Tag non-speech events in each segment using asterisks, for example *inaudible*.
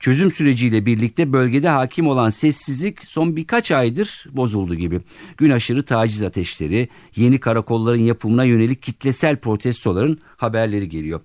Çözüm süreciyle birlikte bölgede hakim olan sessizlik son birkaç aydır bozuldu gibi. Gün aşırı taciz ateşleri, yeni karakolların yapımına yönelik kitlesel protestoların haberleri geliyor.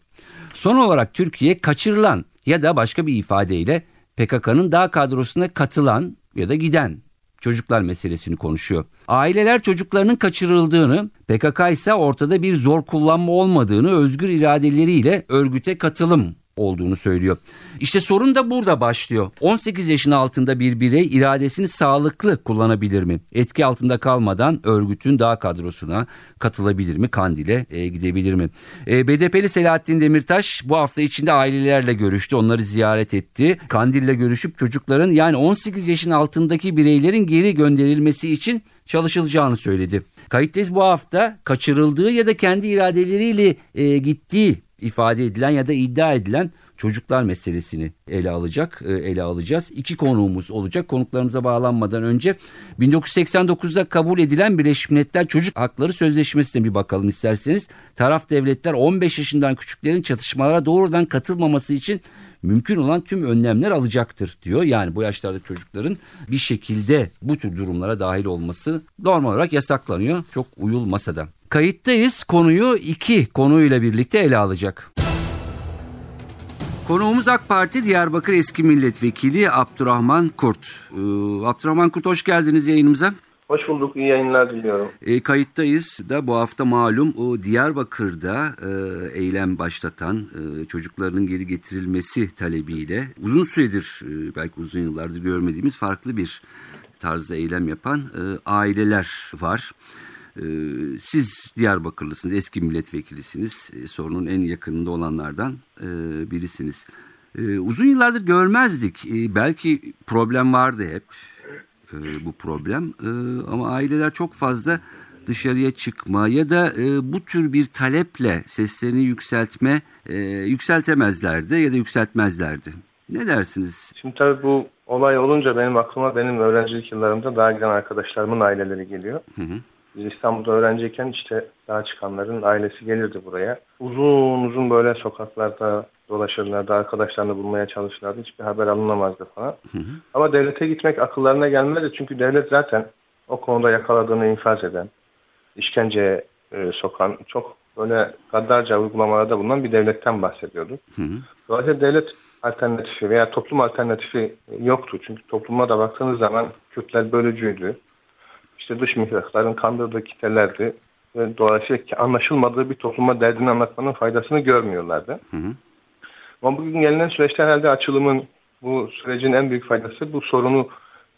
Son olarak Türkiye kaçırılan ya da başka bir ifadeyle PKK'nın dağ kadrosuna katılan ya da giden çocuklar meselesini konuşuyor. Aileler çocuklarının kaçırıldığını, PKK ise ortada bir zor kullanma olmadığını özgür iradeleriyle örgüte katılım olduğunu söylüyor. İşte sorun da burada başlıyor. 18 yaşın altında bir birey iradesini sağlıklı kullanabilir mi? Etki altında kalmadan örgütün dağ kadrosuna katılabilir mi? Kandil'e e, gidebilir mi? E, BDP'li Selahattin Demirtaş bu hafta içinde ailelerle görüştü. Onları ziyaret etti. Kandil'le görüşüp çocukların yani 18 yaşın altındaki bireylerin geri gönderilmesi için çalışılacağını söyledi. Kayıttayız bu hafta kaçırıldığı ya da kendi iradeleriyle e, gittiği ifade edilen ya da iddia edilen çocuklar meselesini ele alacak, e, ele alacağız. İki konuğumuz olacak. Konuklarımıza bağlanmadan önce 1989'da kabul edilen Birleşmiş Milletler Çocuk Hakları Sözleşmesi'ne bir bakalım isterseniz. Taraf devletler 15 yaşından küçüklerin çatışmalara doğrudan katılmaması için mümkün olan tüm önlemler alacaktır diyor. Yani bu yaşlarda çocukların bir şekilde bu tür durumlara dahil olması normal olarak yasaklanıyor. Çok uyulmasa da. Kayıttayız. Konuyu iki konuyla birlikte ele alacak. Konuğumuz AK Parti Diyarbakır eski milletvekili Abdurrahman Kurt. Ee, Abdurrahman Kurt hoş geldiniz yayınımıza. Hoş bulduk, iyi yayınlar diliyorum. E, kayıttayız da bu hafta malum o Diyarbakır'da e, eylem başlatan e, çocuklarının geri getirilmesi talebiyle uzun süredir e, belki uzun yıllardır görmediğimiz farklı bir tarzda eylem yapan e, aileler var. E, siz Diyarbakırlısınız, eski milletvekilisiniz, e, sorunun en yakınında olanlardan e, birisiniz. E, uzun yıllardır görmezdik. Belki problem vardı hep e, bu problem. Ama aileler çok fazla dışarıya çıkma ya da e, bu tür bir taleple seslerini yükseltme e, yükseltemezlerdi ya da yükseltmezlerdi. Ne dersiniz? Şimdi tabii bu olay olunca benim aklıma benim öğrencilik yıllarımda daha giden arkadaşlarımın aileleri geliyor. Hı hı. Biz İstanbul'da öğrenciyken işte daha çıkanların ailesi gelirdi buraya. Uzun uzun böyle sokaklarda dolaşırlardı, arkadaşlarını bulmaya çalışırlardı. Hiçbir haber alınamazdı falan. Hı hı. Ama devlete gitmek akıllarına gelmedi. Çünkü devlet zaten o konuda yakaladığını infaz eden, işkenceye e, sokan, çok böyle gaddarca uygulamalarda bulunan bir devletten bahsediyorduk. Hı hı. Dolayısıyla devlet alternatifi veya toplum alternatifi yoktu. Çünkü topluma da baktığınız zaman Kürtler bölücüydü. İşte dış mihrakların kandırdığı kitlelerdi. Ve dolayısıyla anlaşılmadığı bir topluma derdini anlatmanın faydasını görmüyorlardı. Hı hı. Ama bugün gelinen süreçte herhalde açılımın bu sürecin en büyük faydası bu sorunu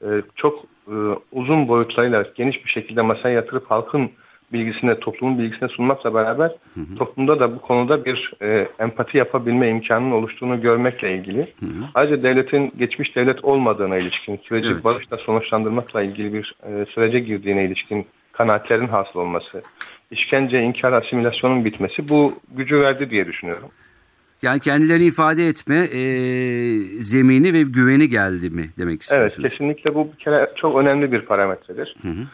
e, çok e, uzun boyutlarıyla geniş bir şekilde masaya yatırıp halkın bilgisine, toplumun bilgisine sunmakla beraber hı hı. toplumda da bu konuda bir e, empati yapabilme imkanının oluştuğunu görmekle ilgili. Hı hı. Ayrıca devletin geçmiş devlet olmadığına ilişkin, süreci evet. barışla sonuçlandırmakla ilgili bir e, sürece girdiğine ilişkin kanaatlerin hasıl olması, işkence, inkar, asimilasyonun bitmesi bu gücü verdi diye düşünüyorum. Yani kendilerini ifade etme e, zemini ve güveni geldi mi demek istiyorsunuz? Evet kesinlikle bu bir kere çok önemli bir parametredir. Hı hı.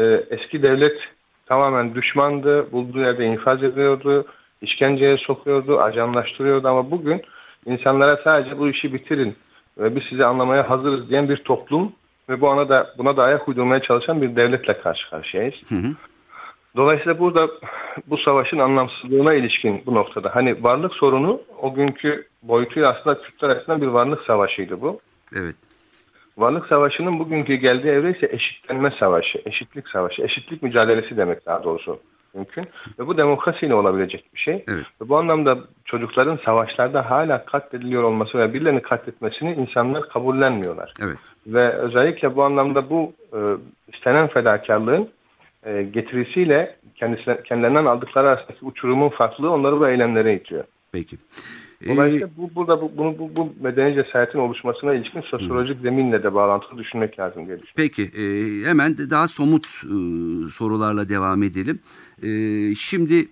E, eski devlet tamamen düşmandı, bulduğu yerde infaz ediyordu, işkenceye sokuyordu, ajanlaştırıyordu ama bugün insanlara sadece bu işi bitirin ve biz sizi anlamaya hazırız diyen bir toplum ve bu ana da buna da ayak uydurmaya çalışan bir devletle karşı karşıyayız. Hı hı. Dolayısıyla burada bu savaşın anlamsızlığına ilişkin bu noktada hani varlık sorunu o günkü boyutuyla aslında Kürtler açısından bir varlık savaşıydı bu. Evet. Varlık savaşının bugünkü geldiği evre ise eşitlenme savaşı, eşitlik savaşı, eşitlik mücadelesi demek daha doğrusu mümkün. Ve bu demokrasiyle olabilecek bir şey. Evet. Ve bu anlamda çocukların savaşlarda hala katlediliyor olması ve birilerini katletmesini insanlar kabullenmiyorlar. Evet. Ve özellikle bu anlamda bu e, istenen fedakarlığın e, getirisiyle kendilerinden aldıkları arasındaki uçurumun farklılığı onları bu eylemlere itiyor. Peki. Dolayısıyla bu, burada bu, bunu, bu, bu medeni cesaretin oluşmasına ilişkin sosyolojik zeminle de bağlantılı düşünmek lazım diye. Peki e, hemen daha somut e, sorularla devam edelim. E, şimdi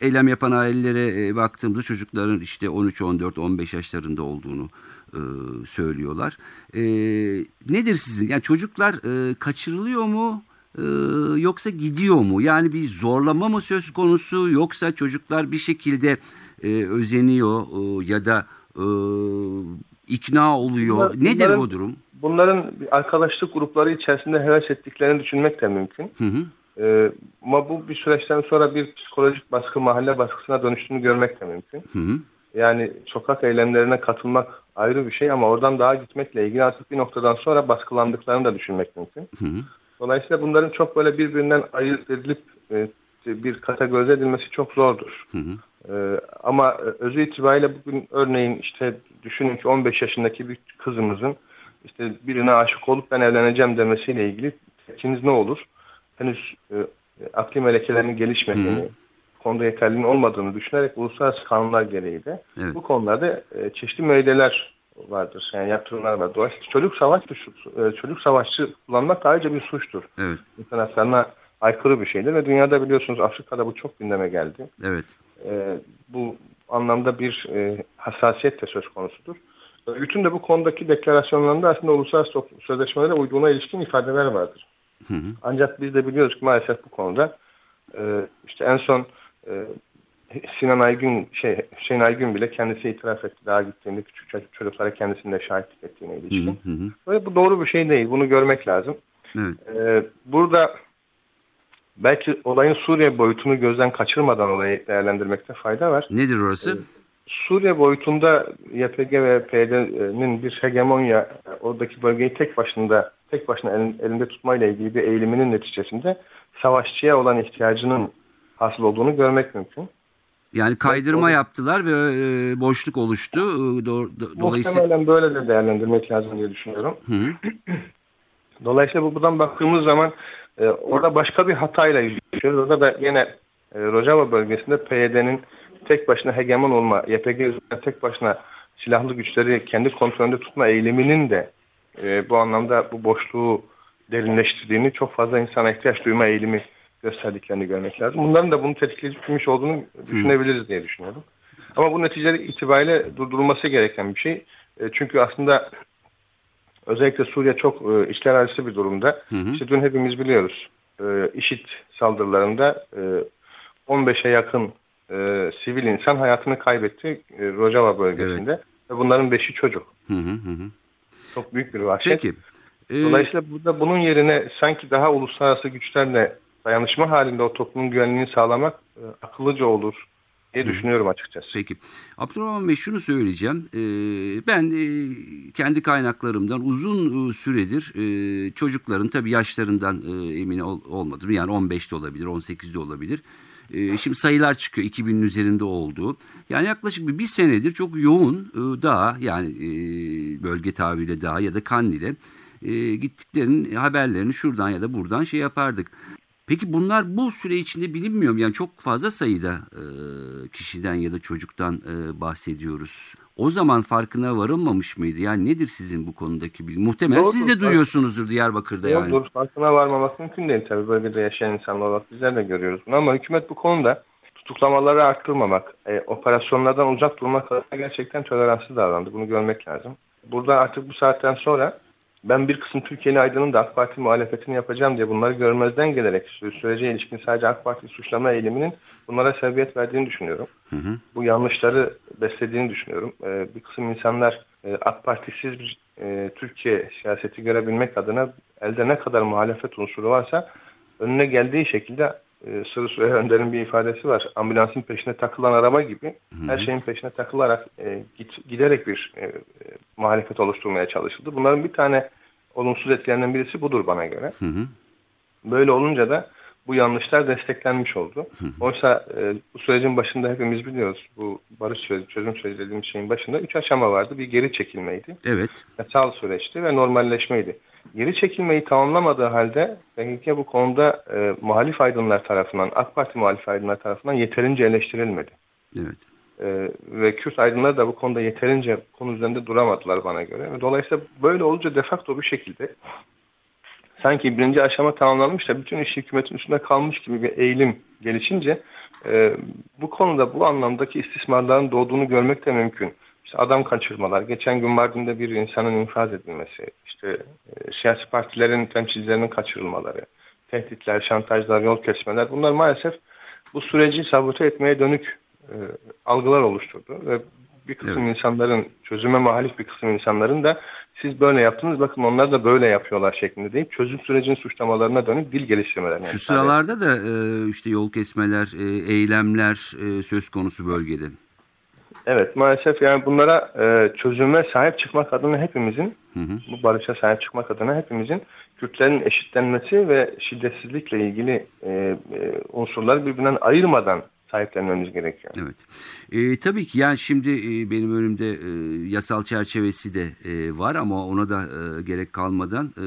eylem yapan ailelere e, baktığımda çocukların işte 13, 14, 15 yaşlarında olduğunu e, söylüyorlar. E, nedir sizin? Yani çocuklar e, kaçırılıyor mu? E, yoksa gidiyor mu? Yani bir zorlama mı söz konusu yoksa çocuklar bir şekilde e, özeniyor e, ya da e, ikna oluyor. Bunlar, Nedir bunların, bu durum? Bunların arkadaşlık grupları içerisinde heves ettiklerini düşünmek de mümkün. Hı hı. Ee, ama bu bir süreçten sonra bir psikolojik baskı, mahalle baskısına dönüştüğünü görmek de mümkün. Hı hı. Yani sokak eylemlerine katılmak ayrı bir şey ama oradan daha gitmekle ilgili artık bir noktadan sonra baskılandıklarını da düşünmek mümkün. Hı hı. Dolayısıyla bunların çok böyle birbirinden ayırt edilip e, bir kategorize edilmesi çok zordur. Hı hı. Ee, ama özü itibariyle bugün örneğin işte düşünün ki 15 yaşındaki bir kızımızın işte birine aşık olup ben evleneceğim demesiyle ilgili tepkiniz ne olur? Henüz e, akli melekelerinin gelişmediğini, Hı. konuda yeterliliğinin olmadığını düşünerek uluslararası kanunlar gereği de Evet. bu konularda e, çeşitli müeyyideler vardır. Yani yaptırımlar var. Dolayısıyla çocuk savaş e, çocuk savaşçı kullanmak ayrıca bir suçtur. Evet. İnsan haklarına aykırı bir şeydir ve dünyada biliyorsunuz Afrika'da bu çok gündeme geldi. Evet. E, bu anlamda bir e, hassasiyet de söz konusudur. Örgütün de bu konudaki deklarasyonlarında aslında uluslararası sözleşmelere uyduğuna ilişkin ifadeler vardır. Hı hı. Ancak biz de biliyoruz ki maalesef bu konuda e, işte en son e, Sinan Aygün, şey, Hüseyin Aygün bile kendisi itiraf etti. Daha gittiğinde küçük çocuk- çocuklara kendisinin de şahitlik ettiğine ilişkin. hı. hı. Böyle bu doğru bir şey değil. Bunu görmek lazım. Evet. Ee, burada belki olayın Suriye boyutunu gözden kaçırmadan olayı değerlendirmekte fayda var. Nedir orası? Suriye boyutunda YPG ve PYD'nin bir hegemonya oradaki bölgeyi tek başına tek başına elin- elinde tutmayla ilgili bir eğiliminin neticesinde savaşçıya olan ihtiyacının hasıl olduğunu görmek mümkün. Yani kaydırma Evet, yaptılar ve e, boşluk oluştu. E, do- do- dolayısıyla Muhtemelen böyle de değerlendirmek lazım diye düşünüyorum. Hı. *clears throat* Dolayısıyla bu buradan baktığımız zaman e, orada başka bir hatayla yüzleşiyoruz. Orada da yine e, Rojava bölgesinde PYD'nin tek başına hegemon olma, YPG üzerinden tek başına silahlı güçleri kendi kontrolünde tutma eğiliminin de e, bu anlamda bu boşluğu derinleştirdiğini, çok fazla insana ihtiyaç duyma eğilimi gösterdiklerini görmek lazım. Bunların da bunu şey olduğunu düşünebiliriz diye düşünüyorum. Ama bu neticeler itibariyle durdurulması gereken bir şey. E, çünkü aslında özellikle Suriye çok e, içler acısı bir durumda. Hı hı. İşte dün hepimiz biliyoruz. E, IŞİD saldırılarında e, 15'e yakın e, sivil insan hayatını kaybetti e, Rojava bölgesinde. Ve bunların 5'i çocuk. Hı hı hı. Çok büyük bir vahşet. Peki. E, Dolayısıyla burada bunun yerine sanki daha uluslararası güçlerle dayanışma halinde o toplumun güvenliğini sağlamak e, akıllıca olur diye düşünüyorum açıkçası. Peki. Abdurrahman Bey şunu söyleyeceğim. Ee, ben e, kendi kaynaklarımdan uzun e, süredir e, çocukların tabii yaşlarından emin ol, olmadım. Yani 15'te olabilir, 18'de olabilir. Şimdi sayılar çıkıyor 2000'in üzerinde olduğu. Yani yaklaşık bir, bir senedir çok yoğun daha yani bölge tabiriyle daha ya da Kandil'e e, gittiklerinin haberlerini şuradan ya da buradan şey yapardık. Peki bunlar bu süre içinde bilinmiyor mu? Yani çok fazla sayıda e, kişiden ya da çocuktan e, bahsediyoruz. O zaman farkına varılmamış mıydı? Yani nedir sizin bu konudaki bilgi? Muhtemelen Doğrudur. siz de duyuyorsunuzdur Diyarbakır'da yani. Doğrudur. Farkına varmamak mümkün değil tabii. Bölgede yaşayan insanlar olarak bizler de görüyoruz bunu. Ama hükümet bu konuda tutuklamaları arttırmamak, e, operasyonlardan uzak durmak konusunda gerçekten toleranssız davrandı. Bunu görmek lazım. Burada artık bu saatten sonra ben bir kısım Türkiye'li aydının da AK Parti muhalefetini yapacağım diye bunları görmezden gelerek sü- sürece ilişkin sadece AK Parti suçlama eğiliminin bunlara sebebiyet verdiğini düşünüyorum. Hı hı. Bu yanlışları beslediğini düşünüyorum. Ee, bir kısım insanlar e, AK Partisiz bir e, Türkiye siyaseti görebilmek adına elde ne kadar muhalefet unsuru varsa önüne geldiği şekilde e, Sırrı Süreyya Önder'in bir ifadesi var. Ambulansın peşine takılan araba gibi her şeyin peşine takılarak e, git, giderek bir e, e, muhalefet oluşturmaya çalışıldı. Bunların bir tane olumsuz etkilerinden birisi budur bana göre. Hı hı. Böyle olunca da bu yanlışlar desteklenmiş oldu. Oysa e, bu sürecin başında hepimiz biliyoruz. Bu barış süreci, çözüm süreci dediğimiz şeyin başında üç aşama vardı. Bir geri çekilmeydi. Evet. Yasal süreçti ve normalleşmeydi. Geri çekilmeyi tamamlamadığı halde PKK bu konuda e, muhalif aydınlar tarafından, AK Parti muhalif aydınlar tarafından yeterince eleştirilmedi. Evet. E, ve Kürt aydınları da bu konuda yeterince konu üzerinde duramadılar bana göre. Dolayısıyla böyle olunca de facto bir şekilde sanki birinci aşama tamamlanmış da bütün iş hükümetin üstünde kalmış gibi bir eğilim gelişince e, bu konuda bu anlamdaki istismarların doğduğunu görmek de mümkün. İşte adam kaçırmalar, geçen gün Mardin'de bir insanın infaz edilmesi, işte e, siyasi partilerin temsilcilerinin kaçırılmaları, tehditler, şantajlar, yol kesmeler bunlar maalesef bu süreci sabote etmeye dönük e, algılar oluşturdu ve bir kısım evet. insanların çözüme muhalif bir kısım insanların da siz böyle yaptınız bakın onlar da böyle yapıyorlar şeklinde deyip çözüm sürecinin suçlamalarına dönük dil geliştirmeler. Şu sıralarda da e, işte yol kesmeler, e, eylemler e, söz konusu bölgede. Evet maalesef yani bunlara e, çözüme sahip çıkmak adına hepimizin hı hı. bu barışa sahip çıkmak adına hepimizin Kürtlerin eşitlenmesi ve şiddetsizlikle ilgili e, e, unsurları birbirinden ayırmadan sahiplenmemiz gerekiyor. Evet. E, tabii ki yani şimdi e, benim önümde e, yasal çerçevesi de e, var ama ona da e, gerek kalmadan e,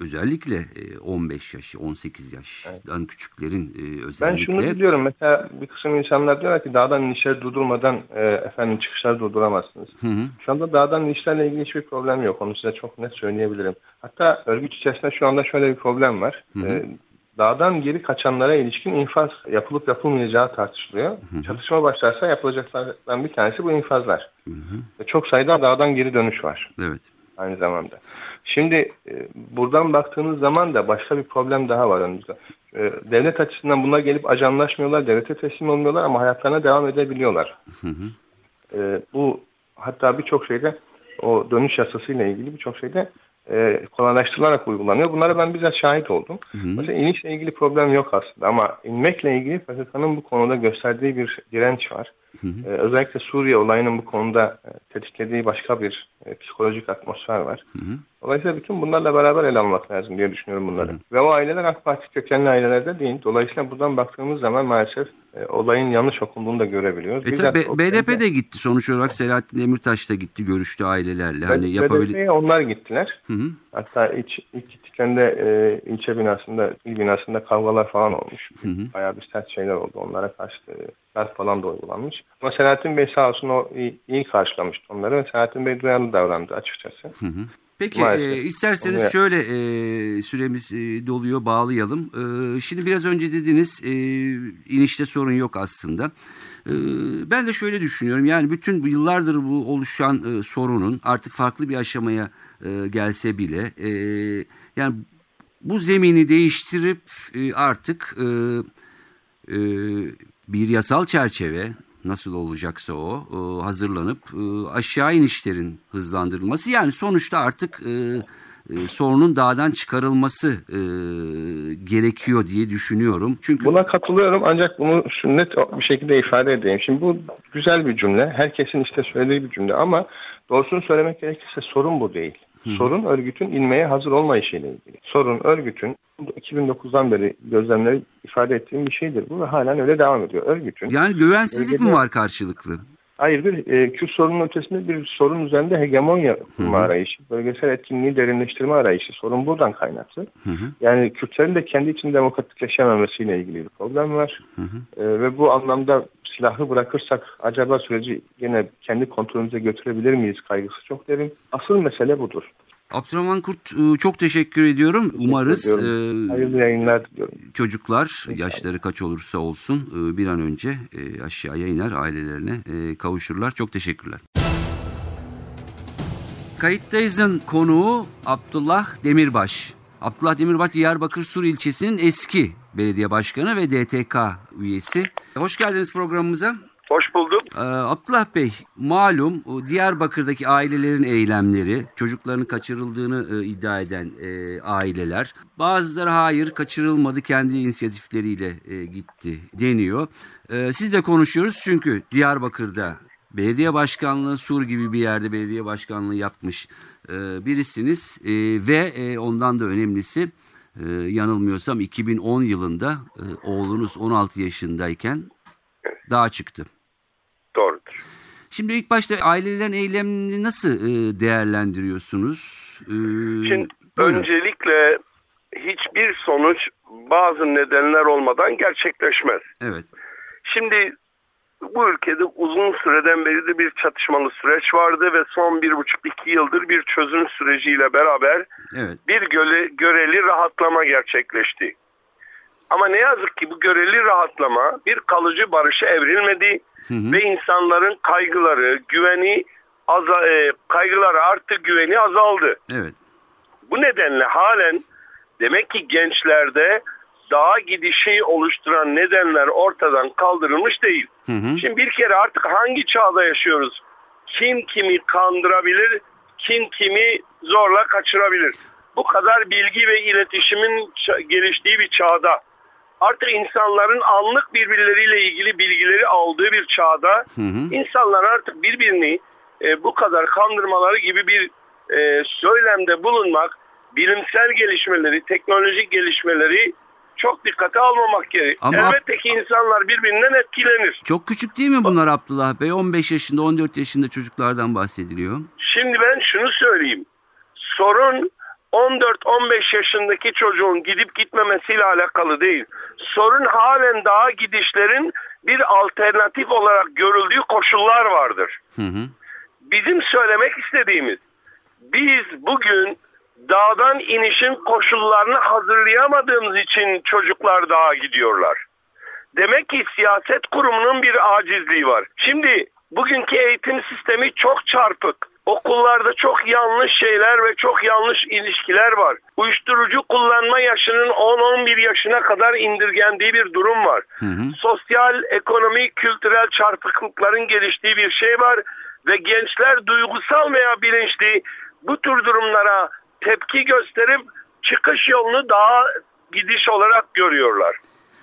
özellikle 15 e, yaş, 18 yaştan evet. küçüklerin özellikle. Ben şunu biliyorum mesela bir kısım insanlar diyorlar ki dağdan inişleri durdurmadan e, efendim çıkışları durduramazsınız. Hı hı. Şu anda dağdan inişlerle ilgili hiçbir problem yok. Onu size çok net söyleyebilirim. Hatta örgüt içerisinde şu anda şöyle bir problem var. Hı hı. E, dağdan geri kaçanlara ilişkin infaz yapılıp yapılmayacağı tartışılıyor. Hı hı. Çatışma başlarsa yapılacaklardan bir tanesi bu infazlar. Hı hı. Çok sayıda dağdan geri dönüş var. Evet. Aynı zamanda. Şimdi e, buradan baktığınız zaman da başka bir problem daha var önümüzde. E, devlet açısından bunlar gelip ajanlaşmıyorlar, devlete teslim olmuyorlar ama hayatlarına devam edebiliyorlar. Hı hı. E, bu hatta birçok şeyde o dönüş yasasıyla ilgili birçok şeyde e, kolaylaştırılarak uygulanıyor. Bunlara ben bizzat şahit oldum. Hı hı. Mesela inişle ilgili problem yok aslında ama inmekle ilgili PKK'nın bu konuda gösterdiği bir direnç var. Hı hı. Ee, özellikle Suriye olayının bu konuda e, tetiklediği başka bir e, psikolojik atmosfer var. Hı hı. Dolayısıyla bütün bunlarla beraber ele almak lazım diye düşünüyorum bunları. Hı hı. Ve o aileler AK Parti kökenli ailelerde değil. Dolayısıyla buradan baktığımız zaman maalesef e, olayın yanlış okunduğunu da görebiliyoruz. E tabi BDP de gitti sonuç olarak Selahattin Demirtaş da gitti görüştü ailelerle. Hani yapabil- onlar gittiler. Hı hı. Hatta iç, ilk gittiklerinde e, ilçe binasında, il binasında kavgalar falan olmuş. Hı hı. Bayağı bir sert şeyler oldu. Onlara karşı darp falan da uygulanmış. Ama Selahattin Bey sağ olsun o iyi, iyi karşılamıştı onları Selahattin Bey duyarlı davrandı açıkçası. Hı hı. Peki e, isterseniz Onu... şöyle e, süremiz e, doluyor bağlayalım. E, şimdi biraz önce dediniz e, inişte sorun yok aslında. E, ben de şöyle düşünüyorum. Yani bütün bu yıllardır bu oluşan e, sorunun artık farklı bir aşamaya e, gelse bile e, yani bu zemini değiştirip artık bir yasal çerçeve nasıl olacaksa o hazırlanıp aşağı inişlerin hızlandırılması yani sonuçta artık e, sorunun dağdan çıkarılması e, gerekiyor diye düşünüyorum. Çünkü buna katılıyorum ancak bunu net bir şekilde ifade edeyim. Şimdi bu güzel bir cümle. Herkesin işte söylediği bir cümle ama doğrusunu söylemek gerekirse sorun bu değil. Sorun örgütün inmeye hazır olmayışıyla ilgili. Sorun örgütün 2009'dan beri gözlemleri ifade ettiğim bir şeydir bu ve halen öyle devam ediyor. Örgütün Yani güvensizlik mi var karşılıklı? Hayır bir e, Kürt sorunun ötesinde bir sorun üzerinde hegemonya kurma arayışı, bölgesel etkinliği derinleştirme arayışı. Sorun buradan kaynaklı. Hı hı. Yani Kürtlerin de kendi için demokratikleşememesiyle ilgili bir problem var. Hı hı. E, ve bu anlamda silahı bırakırsak acaba süreci yine kendi kontrolümüze götürebilir miyiz kaygısı çok derin. Asıl mesele budur. Abdurrahman Kurt e, çok teşekkür ediyorum. Umarız e, hayırlı yayınlar diliyorum. Çocuklar yaşları kaç olursa olsun e, bir an önce aşağıya iner ailelerine kavuşurlar. Çok teşekkürler. Kayıttayız'ın konuğu Abdullah Demirbaş. Abdullah Demirbaş Diyarbakır Sur ilçesinin eski belediye başkanı ve DTK üyesi. Hoş geldiniz programımıza. Hoş bulduk. Ee, Abdullah Bey malum Diyarbakır'daki ailelerin eylemleri çocuklarının kaçırıldığını e, iddia eden e, aileler bazıları hayır kaçırılmadı kendi inisiyatifleriyle e, gitti deniyor. E, sizle konuşuyoruz çünkü Diyarbakır'da belediye başkanlığı Sur gibi bir yerde belediye başkanlığı yapmış e, birisiniz e, ve e, ondan da önemlisi e, yanılmıyorsam 2010 yılında e, oğlunuz 16 yaşındayken dağa çıktı. Doğrudur. Şimdi ilk başta ailelerin eylemini nasıl e, değerlendiriyorsunuz? E, Şimdi buyurun. öncelikle hiçbir sonuç bazı nedenler olmadan gerçekleşmez. Evet. Şimdi bu ülkede uzun süreden beri de bir çatışmalı süreç vardı ve son bir buçuk iki yıldır bir çözüm süreciyle beraber Evet. bir göle, göreli rahatlama gerçekleşti. Ama ne yazık ki bu göreli rahatlama bir kalıcı barışa evrilmedi ve insanların kaygıları, güveni aza, e, kaygıları arttı, güveni azaldı. Evet. Bu nedenle halen demek ki gençlerde dağa gidişi oluşturan nedenler ortadan kaldırılmış değil. Hı hı. Şimdi bir kere artık hangi çağda yaşıyoruz? Kim kimi kandırabilir, kim kimi zorla kaçırabilir? Bu kadar bilgi ve iletişimin geliştiği bir çağda artık insanların anlık birbirleriyle ilgili bilgileri aldığı bir çağda Hı hı. insanlar artık birbirini e, bu kadar kandırmaları gibi bir e, söylemde bulunmak, bilimsel gelişmeleri, teknolojik gelişmeleri çok dikkate almamak gerek. Ama- Elbette ki insanlar birbirinden etkilenir. Çok küçük değil mi bunlar Abdullah Bey? 15 yaşında, 14 yaşında çocuklardan bahsediliyor. Şimdi ben şunu söyleyeyim. Sorun 14-15 yaşındaki çocuğun gidip gitmemesiyle alakalı değil. Sorun halen daha gidişlerin bir alternatif olarak görüldüğü koşullar vardır. Hı hı. Bizim söylemek istediğimiz biz bugün dağdan inişin koşullarını hazırlayamadığımız için çocuklar dağa gidiyorlar. Demek ki siyaset kurumunun bir acizliği var. Şimdi bugünkü eğitim sistemi çok çarpık. Okullarda çok yanlış şeyler ve çok yanlış ilişkiler var. Uyuşturucu kullanma yaşının 10-11 yaşına kadar indirgendiği bir durum var. Hı hı. Sosyal, ekonomik, kültürel çarpıklıkların geliştiği bir şey var ve gençler duygusal veya bilinçli bu tür durumlara tepki gösterip çıkış yolunu daha gidiş olarak görüyorlar.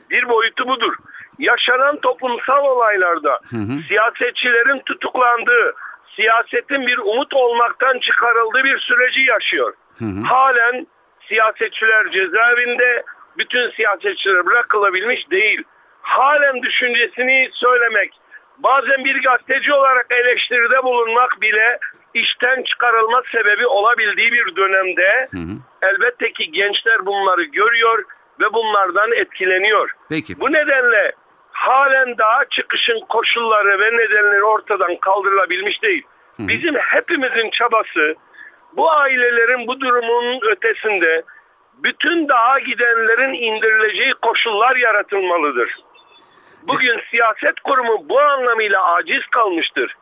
Bir boyutu budur. Yaşanan toplumsal olaylarda Hı hı. siyasetçilerin tutuklandığı, siyasetin bir umut olmaktan çıkarıldığı bir süreci yaşıyor. Hı hı. Halen siyasetçiler cezaevinde, bütün siyasetçiler bırakılabilmiş değil. Halen düşüncesini söylemek, bazen bir gazeteci olarak eleştiride bulunmak bile işten çıkarılma sebebi olabildiği bir dönemde Hı hı. elbette ki gençler bunları görüyor ve bunlardan etkileniyor. Peki. Bu nedenle halen daha çıkışın koşulları ve nedenleri ortadan kaldırılabilmiş değil. Bizim hepimizin çabası bu ailelerin bu durumun ötesinde bütün dağa gidenlerin indirileceği koşullar yaratılmalıdır. Bugün siyaset kurumu bu anlamıyla aciz kalmıştır.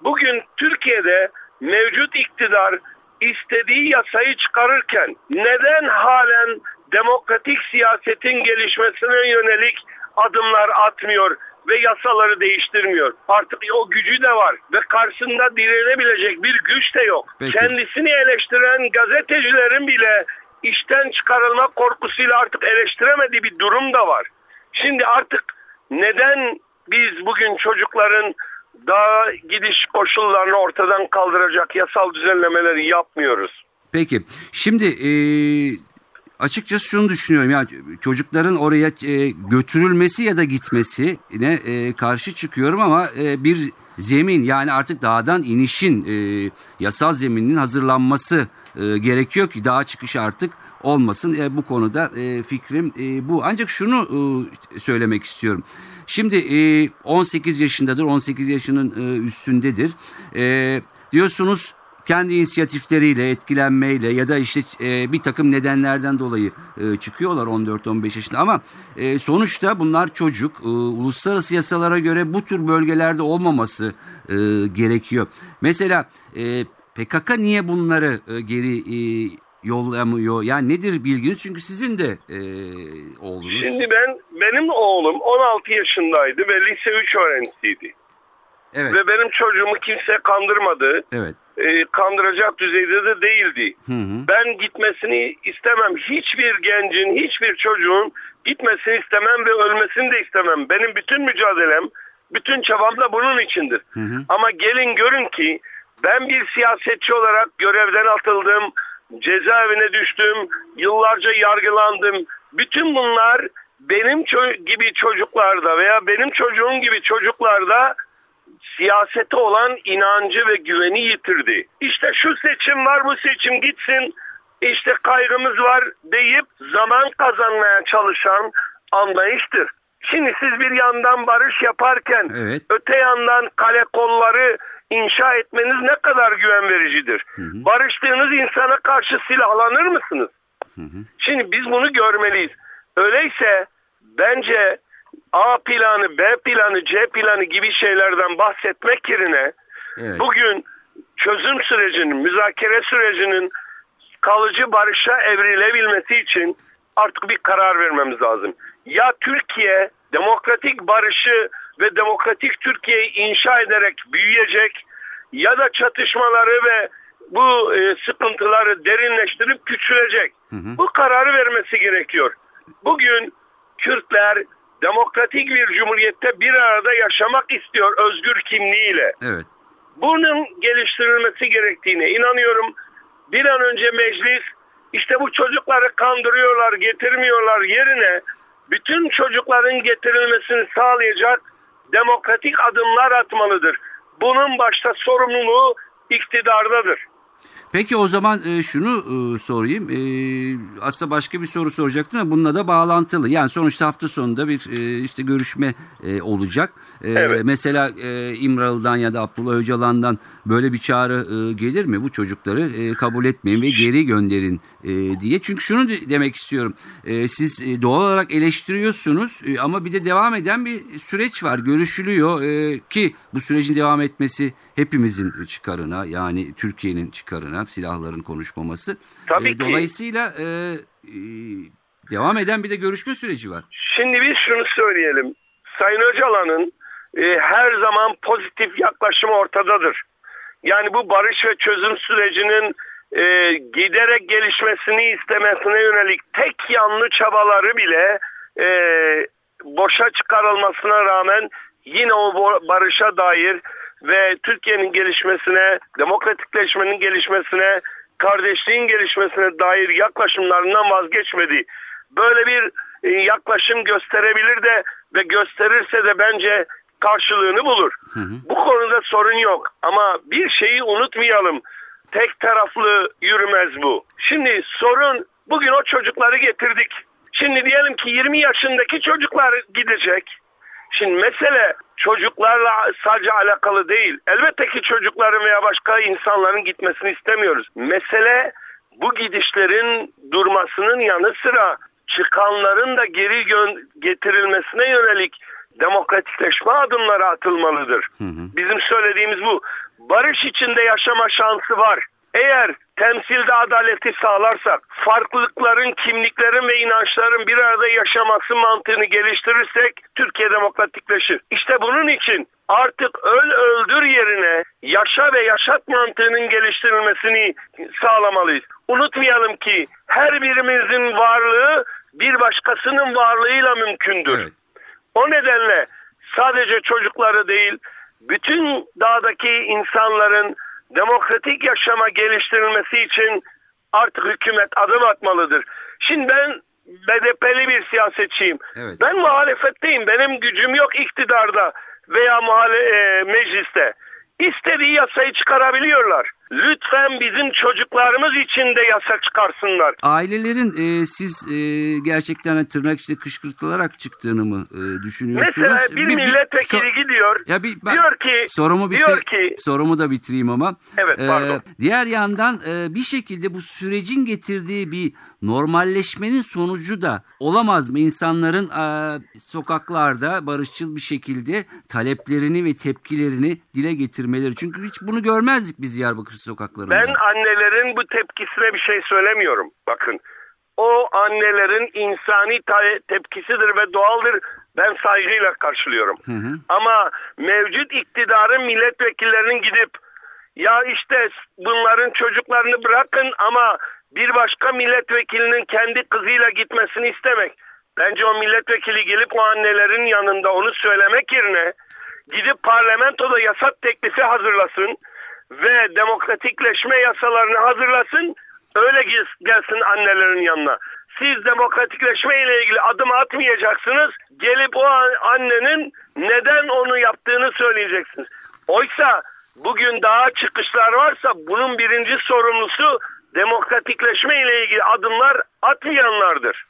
Bugün Türkiye'de mevcut iktidar istediği yasayı çıkarırken neden halen demokratik siyasetin gelişmesine yönelik adımlar atmıyor ve yasaları değiştirmiyor? Artık o gücü de var ve karşısında direnebilecek bir güç de yok. Peki. Kendisini eleştiren gazetecilerin bile işten çıkarılma korkusuyla artık eleştiremediği bir durum da var. Şimdi artık neden biz bugün çocukların daha gidiş koşullarını ortadan kaldıracak yasal düzenlemeleri yapmıyoruz? Peki. Şimdi e, açıkçası şunu düşünüyorum. Yani çocukların oraya e, götürülmesi ya da gitmesi ne e, karşı çıkıyorum ama e, bir zemin yani artık dağdan inişin e, yasal zemininin hazırlanması e, gerekiyor ki dağa çıkış artık olmasın. E, bu konuda e, fikrim e, bu. Ancak şunu e, söylemek istiyorum. Şimdi e, 18 yaşındadır, 18 yaşının e, üstündedir. E, diyorsunuz kendi inisiyatifleriyle, etkilenmeyle ya da işte e, bir takım nedenlerden dolayı e, çıkıyorlar 14-15 yaşında ama e, sonuçta bunlar çocuk. E, uluslararası yasalara göre bu tür bölgelerde olmaması e, gerekiyor. Mesela e, PKK niye bunları e, geri e, yollamıyor? Yani nedir bilginiz? Çünkü sizin de e, oğlunuz. Şimdi ben benim oğlum 16 yaşındaydı ve lise 3 öğrencisiydi. Evet, Ve benim çocuğumu kimse kandırmadı. evet. E, kandıracak düzeyde de değildi. Hı hı. Ben gitmesini istemem. Hiçbir gencin, hiçbir çocuğun gitmesini istemem ve ölmesini de istemem. Benim bütün mücadelem, bütün çabam da bunun içindir. Hı hı. Ama gelin görün ki ben bir siyasetçi olarak görevden atıldım, cezaevine düştüm, yıllarca yargılandım. Bütün bunlar benim ço- gibi çocuklarda veya benim çocuğum gibi çocuklarda siyasete olan inancı ve güveni yitirdi. İşte şu seçim var bu seçim gitsin işte kaygımız var deyip zaman kazanmaya çalışan anlayıştır. Şimdi siz bir yandan barış yaparken Evet. öte yandan kale kolları inşa etmeniz ne kadar güven vericidir. Barıştığınız insana karşı silahlanır mısınız? Şimdi biz bunu görmeliyiz. Öyleyse bence A planı, B planı, C planı gibi şeylerden bahsetmek yerine Evet. bugün çözüm sürecinin, müzakere sürecinin kalıcı barışa evrilebilmesi için artık bir karar vermemiz lazım. Ya Türkiye demokratik barışı ve demokratik Türkiye'yi inşa ederek büyüyecek ya da çatışmaları ve bu e, sıkıntıları derinleştirip küçülecek. Bu kararı vermesi gerekiyor. Bugün Kürtler demokratik bir cumhuriyette bir arada yaşamak istiyor özgür kimliğiyle Evet. bunun geliştirilmesi gerektiğine inanıyorum. Bir an önce meclis işte bu çocukları kandırıyorlar, getirmiyorlar yerine bütün çocukların getirilmesini sağlayacak demokratik adımlar atmalıdır. Bunun başta sorumluluğu iktidardadır. Peki o zaman e, şunu e, sorayım. E, aslında başka bir soru soracaktım ama bununla da bağlantılı. Yani sonuçta hafta sonunda bir e, işte görüşme e, olacak. E, Evet. Mesela e, İmralı'dan ya da Abdullah Öcalan'dan böyle bir çağrı e, gelir mi? Bu çocukları e, kabul etmeyin ve geri gönderin e, diye. Çünkü şunu de- demek istiyorum. E, siz e, doğal olarak eleştiriyorsunuz e, ama bir de devam eden bir süreç var. Görüşülüyor e, ki bu sürecin devam etmesi hepimizin çıkarına yani Türkiye'nin çıkarına silahların konuşmaması. Tabii E. Dolayısıyla e, e, devam eden bir de görüşme süreci var. Şimdi biz şunu söyleyelim. Sayın Öcalan'ın e, her zaman pozitif yaklaşımı ortadadır. Yani bu barış ve çözüm sürecinin e, giderek gelişmesini istemesine yönelik tek yanlı çabaları bile e, boşa çıkarılmasına rağmen yine o barışa dair ve Türkiye'nin gelişmesine, demokratikleşmenin gelişmesine, kardeşliğin gelişmesine dair yaklaşımlarından vazgeçmedi. Böyle bir e, yaklaşım gösterebilir de ve gösterirse de bence karşılığını bulur. Bu konuda sorun yok ama bir şeyi unutmayalım. Tek taraflı yürümez bu. Şimdi sorun bugün o çocukları getirdik. Şimdi diyelim ki 20 yaşındaki çocuklar gidecek. Şimdi mesele çocuklarla sadece alakalı değil. Elbette ki çocukların veya başka insanların gitmesini istemiyoruz. Mesele bu gidişlerin durmasının yanı sıra çıkanların da geri getirilmesine yönelik demokratikleşme adımları atılmalıdır. Bizim söylediğimiz bu. Barış içinde yaşama şansı var. Eğer temsilde adaleti sağlarsak, farklılıkların, kimliklerin ve inançların bir arada yaşaması mantığını geliştirirsek Türkiye demokratikleşir. İşte bunun için artık öl öldür yerine yaşa ve yaşat mantığının geliştirilmesini sağlamalıyız. Unutmayalım ki her birimizin varlığı bir başkasının varlığıyla mümkündür. Evet. O nedenle sadece çocukları değil, bütün dağdaki insanların demokratik yaşama geliştirilmesi için artık hükümet adım atmalıdır. Şimdi ben BDP'li bir siyasetçiyim. Evet. Ben muhalefetteyim. Benim gücüm yok iktidarda veya muhale e, mecliste. İstediği yasayı çıkarabiliyorlar. Lütfen bizim çocuklarımız için de yasa çıkarsınlar. Ailelerin e, siz e, gerçekten hani tırnak içinde kışkırtılarak çıktığını mı e, düşünüyorsunuz? Mesela bir, milletvekili so- gidiyor. Ya bir, ben diyor ki sorumu bitir, diyor ki sorumu da bitireyim ama. Evet, pardon. diğer yandan e, bir şekilde bu sürecin getirdiği bir normalleşmenin sonucu da olamaz mı? İnsanların e, sokaklarda barışçıl bir şekilde taleplerini ve tepkilerini dile getirmeleri. Çünkü hiç bunu görmezdik biz Diyarbakır sokaklarında. Ben annelerin bu tepkisine bir şey söylemiyorum. Bakın o annelerin insani tepkisidir ve doğaldır. Ben saygıyla karşılıyorum. Ama mevcut iktidarın milletvekillerinin gidip ya işte bunların çocuklarını bırakın ama bir başka milletvekilinin kendi kızıyla gitmesini istemek. Bence o milletvekili gelip o annelerin yanında onu söylemek yerine gidip parlamentoda yasa teklifi hazırlasın ve demokratikleşme yasalarını hazırlasın öyle gel- gelsin annelerin yanına. Siz demokratikleşme ile ilgili adım atmayacaksınız. Gelip o an- annenin neden onu yaptığını söyleyeceksiniz. Oysa bugün daha çıkışlar varsa bunun birinci sorumlusu demokratikleşme ile ilgili adımlar atmayanlardır.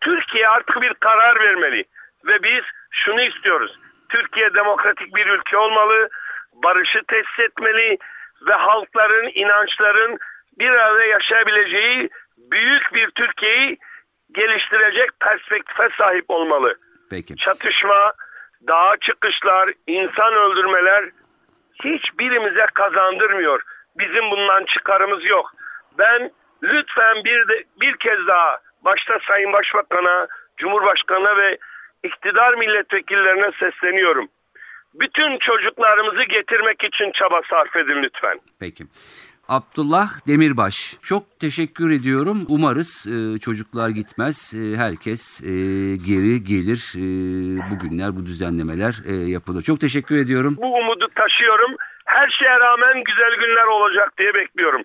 Türkiye artık bir karar vermeli ve biz şunu istiyoruz. Türkiye demokratik bir ülke olmalı, barışı tesis etmeli ve halkların, inançların bir arada yaşayabileceği büyük bir Türkiye'yi geliştirecek perspektife sahip olmalı. Peki. Çatışma, dağa çıkışlar, insan öldürmeler hiçbirimize kazandırmıyor. Bizim bundan çıkarımız yok. Ben lütfen bir de bir kez daha başta Sayın Başbakan'a, Cumhurbaşkanı'na ve iktidar milletvekillerine sesleniyorum. Bütün çocuklarımızı getirmek için çaba sarf edin lütfen. Peki. Abdullah Demirbaş. Çok teşekkür ediyorum. Umarız e, çocuklar gitmez. E, herkes e, geri gelir. E, bugünler bu düzenlemeler e, yapılır. Çok teşekkür ediyorum. Bu umudu taşıyorum. Her şeye rağmen güzel günler olacak diye bekliyorum.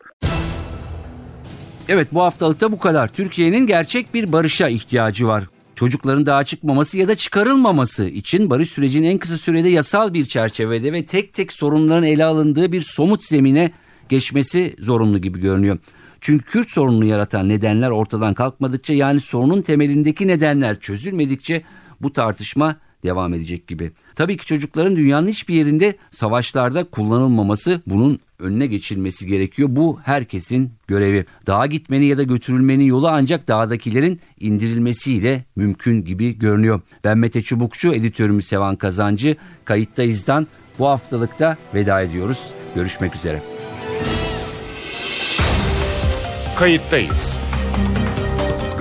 Evet bu haftalıkta bu kadar. Türkiye'nin gerçek bir barışa ihtiyacı var. Çocukların daha çıkmaması ya da çıkarılmaması için barış sürecinin en kısa sürede yasal bir çerçevede ve tek tek sorunların ele alındığı bir somut zemine geçmesi zorunlu gibi görünüyor. Çünkü Kürt sorununu yaratan nedenler ortadan kalkmadıkça yani sorunun temelindeki nedenler çözülmedikçe bu tartışma devam edecek gibi. Tabii ki çocukların dünyanın hiçbir yerinde savaşlarda kullanılmaması bunun önüne geçilmesi gerekiyor. Bu herkesin görevi. Dağa gitmenin ya da götürülmenin yolu ancak dağdakilerin indirilmesiyle mümkün gibi görünüyor. Ben Mete Çubukçu, editörümüz Sevan Kazancı. Kayıttayız'dan bu haftalıkta veda ediyoruz. Görüşmek üzere. Kayıttayız.